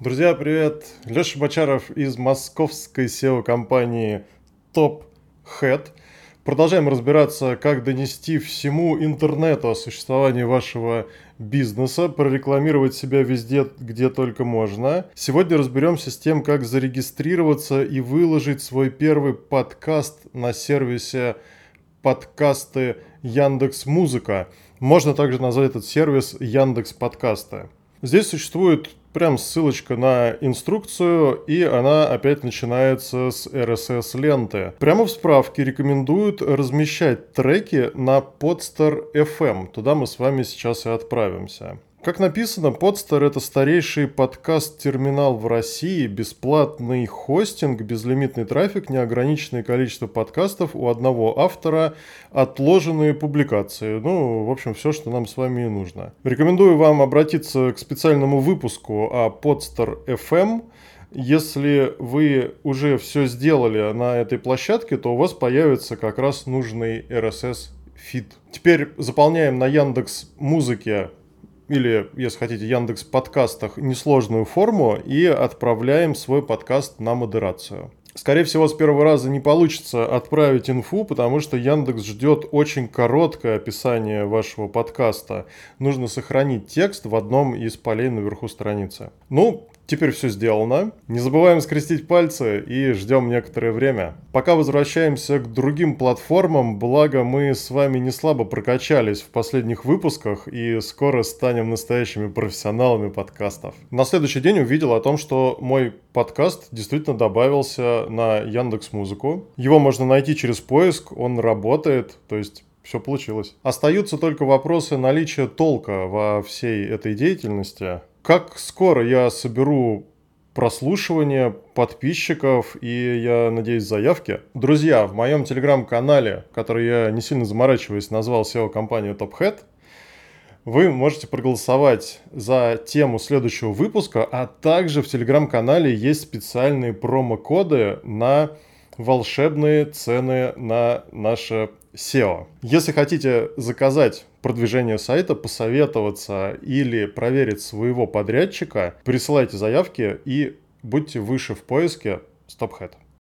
Друзья, привет! Леша Бочаров из московской SEO-компании Top Head. Продолжаем разбираться, как донести всему интернету о существовании вашего бизнеса, прорекламировать себя везде, где только можно. Сегодня разберемся с тем, как зарегистрироваться и выложить свой первый подкаст на сервисе подкасты Яндекс Музыка. Можно также назвать этот сервис Яндекс Подкасты. Здесь существует прям ссылочка на инструкцию, и она опять начинается с RSS-ленты. Прямо в справке рекомендуют размещать треки на Podster FM. Туда мы с вами сейчас и отправимся. Как написано, Podster — это старейший подкаст-терминал в России, бесплатный хостинг, безлимитный трафик, неограниченное количество подкастов у одного автора, отложенные публикации. Ну, в общем, все, что нам с вами и нужно. Рекомендую вам обратиться к специальному выпуску о Podster FM. Если вы уже все сделали на этой площадке, то у вас появится как раз нужный RSS фид. Теперь заполняем на Яндекс Музыке или, если хотите, Яндекс подкастах несложную форму и отправляем свой подкаст на модерацию. Скорее всего, с первого раза не получится отправить инфу, потому что Яндекс ждет очень короткое описание вашего подкаста. Нужно сохранить текст в одном из полей наверху страницы. Ну, Теперь все сделано. Не забываем скрестить пальцы и ждем некоторое время. Пока возвращаемся к другим платформам, благо мы с вами не слабо прокачались в последних выпусках и скоро станем настоящими профессионалами подкастов. На следующий день увидел о том, что мой подкаст действительно добавился на Яндекс Музыку. Его можно найти через поиск, он работает, то есть все получилось. Остаются только вопросы наличия толка во всей этой деятельности. Как скоро я соберу прослушивания подписчиков и, я надеюсь, заявки. Друзья, в моем телеграм-канале, который я не сильно заморачиваюсь, назвал SEO-компанию TopHead, вы можете проголосовать за тему следующего выпуска, а также в телеграм-канале есть специальные промокоды на волшебные цены на наше SEO. Если хотите заказать продвижение сайта, посоветоваться или проверить своего подрядчика, присылайте заявки и будьте выше в поиске StopHead.